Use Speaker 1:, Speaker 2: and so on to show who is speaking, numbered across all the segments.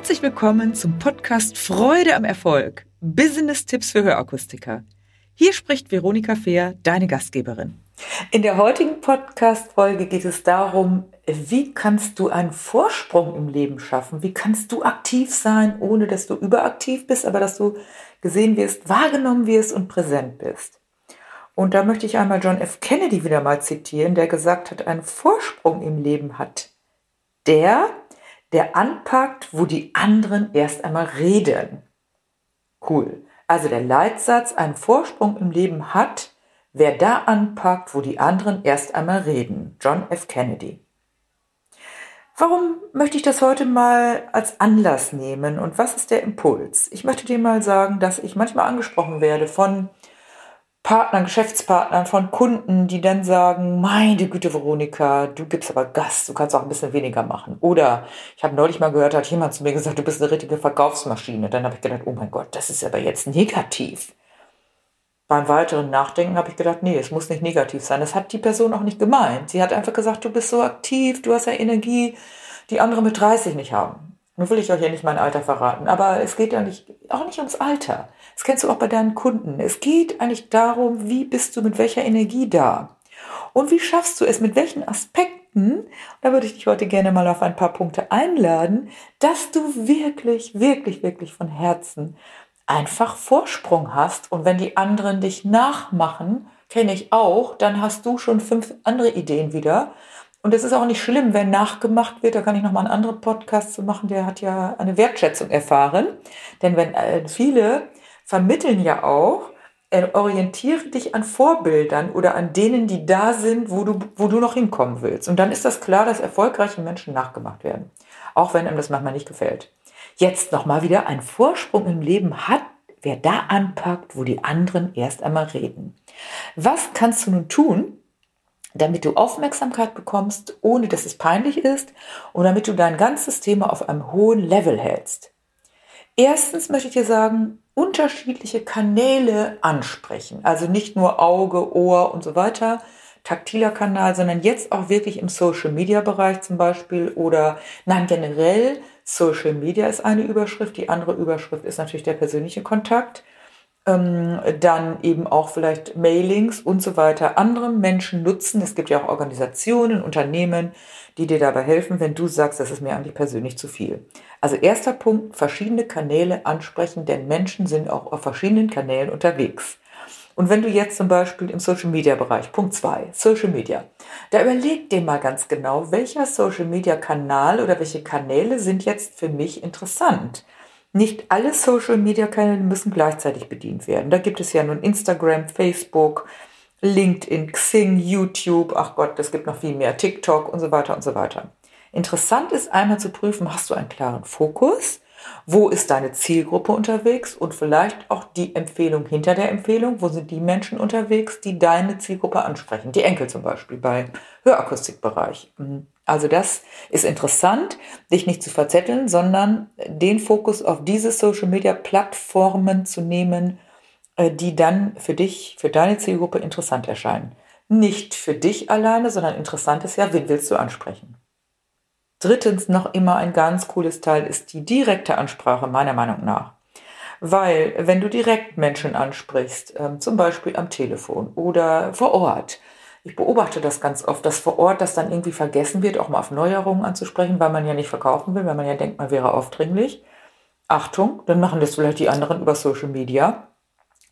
Speaker 1: Herzlich willkommen zum Podcast Freude am Erfolg. Business-Tipps für Hörakustiker. Hier spricht Veronika Fehr, deine Gastgeberin.
Speaker 2: In der heutigen Podcast-Folge geht es darum, wie kannst du einen Vorsprung im Leben schaffen? Wie kannst du aktiv sein, ohne dass du überaktiv bist, aber dass du gesehen wirst, wahrgenommen wirst und präsent bist? Und da möchte ich einmal John F. Kennedy wieder mal zitieren, der gesagt hat, einen Vorsprung im Leben hat der, der anpackt, wo die anderen erst einmal reden. Cool. Also der Leitsatz, einen Vorsprung im Leben hat, wer da anpackt, wo die anderen erst einmal reden. John F. Kennedy. Warum möchte ich das heute mal als Anlass nehmen und was ist der Impuls? Ich möchte dir mal sagen, dass ich manchmal angesprochen werde von Partnern, Geschäftspartnern, von Kunden, die dann sagen, meine Güte, Veronika, du gibst aber Gas, du kannst auch ein bisschen weniger machen. Oder ich habe neulich mal gehört, hat jemand zu mir gesagt, du bist eine richtige Verkaufsmaschine. Dann habe ich gedacht, oh mein Gott, das ist aber jetzt negativ. Beim weiteren Nachdenken habe ich gedacht, nee, es muss nicht negativ sein. Das hat die Person auch nicht gemeint. Sie hat einfach gesagt, du bist so aktiv, du hast ja Energie, die andere mit 30 nicht haben. Nun will ich euch ja nicht mein Alter verraten, aber es geht ja nicht, auch nicht ums Alter. Das kennst du auch bei deinen Kunden. Es geht eigentlich darum, wie bist du mit welcher Energie da? Und wie schaffst du es, mit welchen Aspekten, da würde ich dich heute gerne mal auf ein paar Punkte einladen, dass du wirklich, wirklich, wirklich von Herzen einfach Vorsprung hast. Und wenn die anderen dich nachmachen, kenne ich auch, dann hast du schon fünf andere Ideen wieder und es ist auch nicht schlimm, wenn nachgemacht wird. Da kann ich noch mal einen anderen Podcast zu machen. Der hat ja eine Wertschätzung erfahren. Denn wenn äh, viele vermitteln ja auch, äh, orientiere dich an Vorbildern oder an denen, die da sind, wo du, wo du noch hinkommen willst. Und dann ist das klar, dass erfolgreiche Menschen nachgemacht werden. Auch wenn einem das manchmal nicht gefällt. Jetzt noch mal wieder ein Vorsprung im Leben hat, wer da anpackt, wo die anderen erst einmal reden. Was kannst du nun tun, damit du Aufmerksamkeit bekommst, ohne dass es peinlich ist und damit du dein ganzes Thema auf einem hohen Level hältst. Erstens möchte ich dir sagen, unterschiedliche Kanäle ansprechen. Also nicht nur Auge, Ohr und so weiter, taktiler Kanal, sondern jetzt auch wirklich im Social Media Bereich zum Beispiel oder nein, generell Social Media ist eine Überschrift. Die andere Überschrift ist natürlich der persönliche Kontakt ähm, dann eben auch vielleicht Mailings und so weiter andere Menschen nutzen. Es gibt ja auch Organisationen, Unternehmen, die dir dabei helfen, wenn du sagst, das ist mir eigentlich persönlich zu viel. Also erster Punkt, verschiedene Kanäle ansprechen, denn Menschen sind auch auf verschiedenen Kanälen unterwegs. Und wenn du jetzt zum Beispiel im Social Media Bereich, Punkt zwei Social Media, da überleg dir mal ganz genau, welcher Social Media Kanal oder welche Kanäle sind jetzt für mich interessant. Nicht alle Social-Media-Kanäle müssen gleichzeitig bedient werden. Da gibt es ja nun Instagram, Facebook, LinkedIn, Xing, YouTube, ach Gott, es gibt noch viel mehr, TikTok und so weiter und so weiter. Interessant ist einmal zu prüfen, hast du einen klaren Fokus? Wo ist deine Zielgruppe unterwegs? Und vielleicht auch die Empfehlung hinter der Empfehlung. Wo sind die Menschen unterwegs, die deine Zielgruppe ansprechen? Die Enkel zum Beispiel bei Hörakustikbereich. Also das ist interessant, dich nicht zu verzetteln, sondern den Fokus auf diese Social-Media-Plattformen zu nehmen, äh, die dann für dich, für deine Zielgruppe interessant erscheinen. Nicht für dich alleine, sondern interessant ist ja, wen willst du ansprechen? Drittens noch immer ein ganz cooles Teil ist die direkte Ansprache, meiner Meinung nach. Weil wenn du direkt Menschen ansprichst, ähm, zum Beispiel am Telefon oder vor Ort, ich beobachte das ganz oft, dass vor Ort das dann irgendwie vergessen wird, auch mal auf Neuerungen anzusprechen, weil man ja nicht verkaufen will, weil man ja denkt, man wäre aufdringlich. Achtung, dann machen das vielleicht die anderen über Social Media.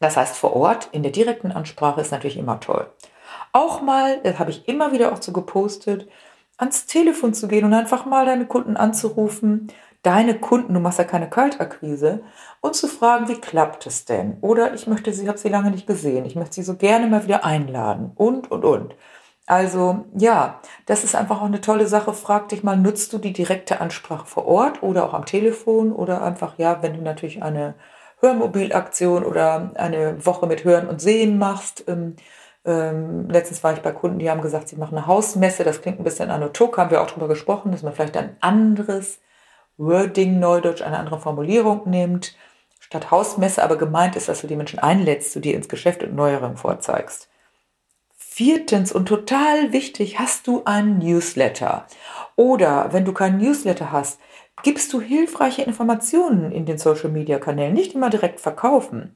Speaker 2: Das heißt, vor Ort in der direkten Ansprache ist natürlich immer toll. Auch mal, das habe ich immer wieder auch so gepostet, ans Telefon zu gehen und einfach mal deine Kunden anzurufen, deine Kunden, du machst ja keine Kaltakquise, und zu fragen, wie klappt es denn? Oder ich möchte sie, habe sie lange nicht gesehen, ich möchte sie so gerne mal wieder einladen und, und, und. Also ja, das ist einfach auch eine tolle Sache. Frag dich mal, nutzt du die direkte Ansprache vor Ort oder auch am Telefon oder einfach, ja, wenn du natürlich eine Hörmobilaktion oder eine Woche mit Hören und Sehen machst, ähm, ähm, letztens war ich bei Kunden, die haben gesagt, sie machen eine Hausmesse. Das klingt ein bisschen anotok, haben wir auch darüber gesprochen, dass man vielleicht ein anderes Wording, Neudeutsch, eine andere Formulierung nimmt. Statt Hausmesse aber gemeint ist, dass du die Menschen einlädst, zu dir ins Geschäft und Neuerungen vorzeigst. Viertens und total wichtig, hast du einen Newsletter. Oder wenn du keinen Newsletter hast, gibst du hilfreiche Informationen in den Social-Media-Kanälen, nicht immer direkt verkaufen.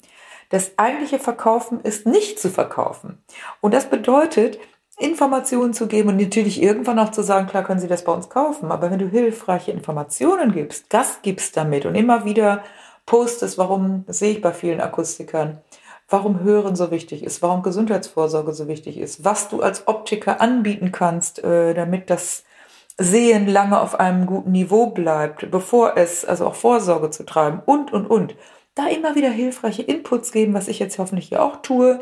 Speaker 2: Das eigentliche Verkaufen ist nicht zu verkaufen. Und das bedeutet, Informationen zu geben und natürlich irgendwann auch zu sagen, klar können Sie das bei uns kaufen, aber wenn du hilfreiche Informationen gibst, Gas gibst damit und immer wieder postest, warum, das sehe ich bei vielen Akustikern, warum Hören so wichtig ist, warum Gesundheitsvorsorge so wichtig ist, was du als Optiker anbieten kannst, äh, damit das Sehen lange auf einem guten Niveau bleibt, bevor es, also auch Vorsorge zu treiben und, und, und. Da immer wieder hilfreiche Inputs geben, was ich jetzt hoffentlich hier auch tue.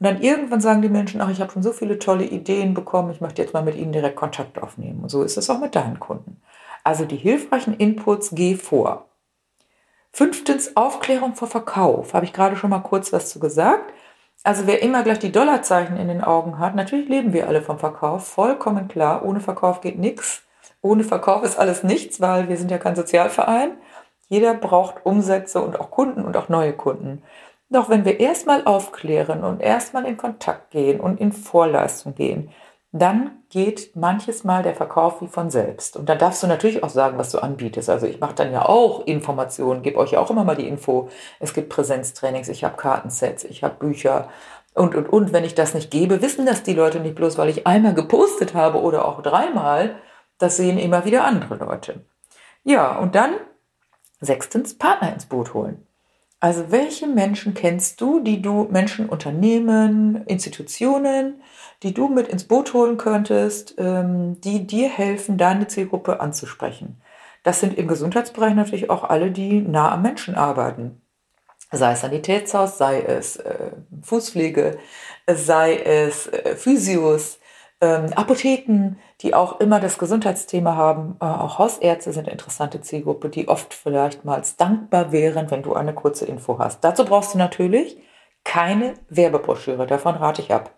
Speaker 2: Und dann irgendwann sagen die Menschen, ach, ich habe schon so viele tolle Ideen bekommen, ich möchte jetzt mal mit ihnen direkt Kontakt aufnehmen. Und so ist es auch mit deinen Kunden. Also die hilfreichen Inputs, geh vor. Fünftens, Aufklärung vor Verkauf. Habe ich gerade schon mal kurz was zu gesagt. Also wer immer gleich die Dollarzeichen in den Augen hat, natürlich leben wir alle vom Verkauf, vollkommen klar. Ohne Verkauf geht nichts. Ohne Verkauf ist alles nichts, weil wir sind ja kein Sozialverein. Jeder braucht Umsätze und auch Kunden und auch neue Kunden. Doch wenn wir erstmal aufklären und erstmal in Kontakt gehen und in Vorleistung gehen, dann geht manches Mal der Verkauf wie von selbst. Und dann darfst du natürlich auch sagen, was du anbietest. Also ich mache dann ja auch Informationen, gebe euch ja auch immer mal die Info. Es gibt Präsenztrainings, ich habe Kartensets, ich habe Bücher und, und, und. Wenn ich das nicht gebe, wissen das die Leute nicht bloß, weil ich einmal gepostet habe oder auch dreimal. Das sehen immer wieder andere Leute. Ja, und dann sechstens Partner ins Boot holen. Also welche Menschen kennst du, die du Menschen, Unternehmen, Institutionen, die du mit ins Boot holen könntest, ähm, die dir helfen, deine Zielgruppe anzusprechen. Das sind im Gesundheitsbereich natürlich auch alle, die nah am Menschen arbeiten. Sei es Sanitätshaus, sei es äh, Fußpflege, sei es äh, Physios, ähm, Apotheken, die auch immer das Gesundheitsthema haben. Äh, auch Hausärzte sind eine interessante Zielgruppe, die oft vielleicht mal dankbar wären, wenn du eine kurze Info hast. Dazu brauchst du natürlich keine Werbebroschüre. Davon rate ich ab.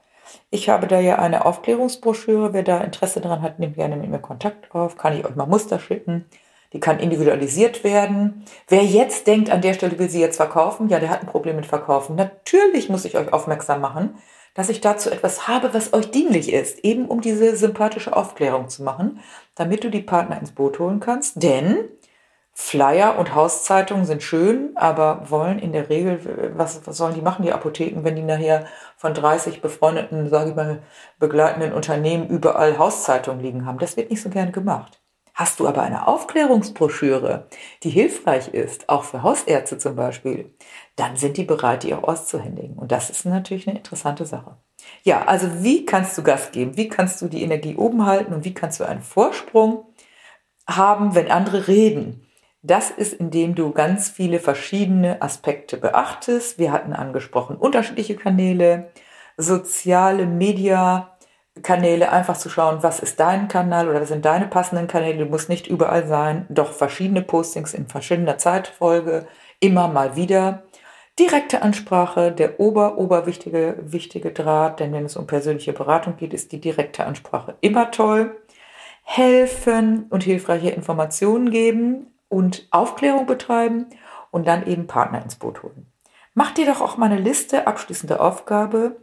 Speaker 2: Ich habe da ja eine Aufklärungsbroschüre. Wer da Interesse daran hat, nimmt gerne mit mir Kontakt auf. Kann ich euch mal Muster schicken. Die kann individualisiert werden. Wer jetzt denkt, an der Stelle will sie jetzt verkaufen, ja, der hat ein Problem mit Verkaufen. Natürlich muss ich euch aufmerksam machen, dass ich dazu etwas habe, was euch dienlich ist, eben um diese sympathische Aufklärung zu machen, damit du die Partner ins Boot holen kannst. Denn Flyer und Hauszeitungen sind schön, aber wollen in der Regel, was, was sollen die machen, die Apotheken, wenn die nachher von 30 befreundeten, sage ich mal, begleitenden Unternehmen überall Hauszeitungen liegen haben? Das wird nicht so gerne gemacht. Hast du aber eine Aufklärungsbroschüre, die hilfreich ist, auch für Hausärzte zum Beispiel, dann sind die bereit, die auch auszuhändigen. Und das ist natürlich eine interessante Sache. Ja, also wie kannst du Gas geben? Wie kannst du die Energie oben halten und wie kannst du einen Vorsprung haben, wenn andere reden? Das ist, indem du ganz viele verschiedene Aspekte beachtest. Wir hatten angesprochen unterschiedliche Kanäle, soziale Media, Kanäle einfach zu schauen, was ist dein Kanal oder was sind deine passenden Kanäle. Du musst nicht überall sein, doch verschiedene Postings in verschiedener Zeitfolge, immer mal wieder. Direkte Ansprache, der ober, oberwichtige wichtige Draht, denn wenn es um persönliche Beratung geht, ist die direkte Ansprache immer toll. Helfen und hilfreiche Informationen geben, und Aufklärung betreiben und dann eben Partner ins Boot holen. Mach dir doch auch mal eine Liste, abschließende Aufgabe.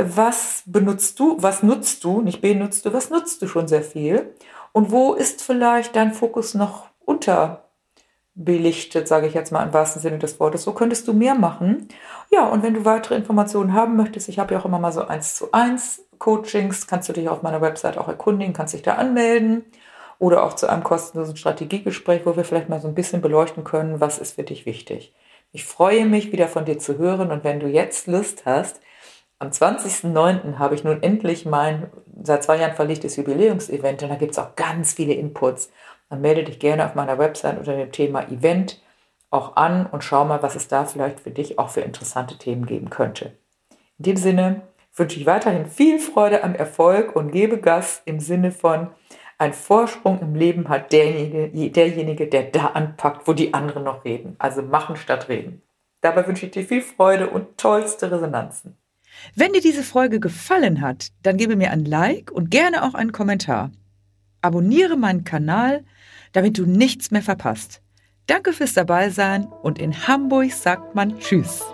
Speaker 2: Was benutzt du, was nutzt du, nicht benutzt du, was nutzt du schon sehr viel? Und wo ist vielleicht dein Fokus noch unterbelichtet, sage ich jetzt mal im wahrsten Sinne des Wortes. So könntest du mehr machen. Ja, und wenn du weitere Informationen haben möchtest, ich habe ja auch immer mal so eins zu eins Coachings, kannst du dich auf meiner Website auch erkundigen, kannst dich da anmelden oder auch zu einem kostenlosen Strategiegespräch, wo wir vielleicht mal so ein bisschen beleuchten können, was ist für dich wichtig. Ich freue mich, wieder von dir zu hören und wenn du jetzt Lust hast, am 20.09. habe ich nun endlich mein seit zwei Jahren verlegtes Jubiläumsevent und da gibt es auch ganz viele Inputs. Dann melde dich gerne auf meiner Website unter dem Thema Event auch an und schau mal, was es da vielleicht für dich auch für interessante Themen geben könnte. In dem Sinne wünsche ich weiterhin viel Freude am Erfolg und gebe Gas im Sinne von ein Vorsprung im Leben hat derjenige, derjenige, der da anpackt, wo die anderen noch reden. Also machen statt reden. Dabei wünsche ich dir viel Freude und tollste Resonanzen.
Speaker 1: Wenn dir diese Folge gefallen hat, dann gebe mir ein Like und gerne auch einen Kommentar. Abonniere meinen Kanal, damit du nichts mehr verpasst. Danke fürs Dabeisein und in Hamburg sagt man Tschüss.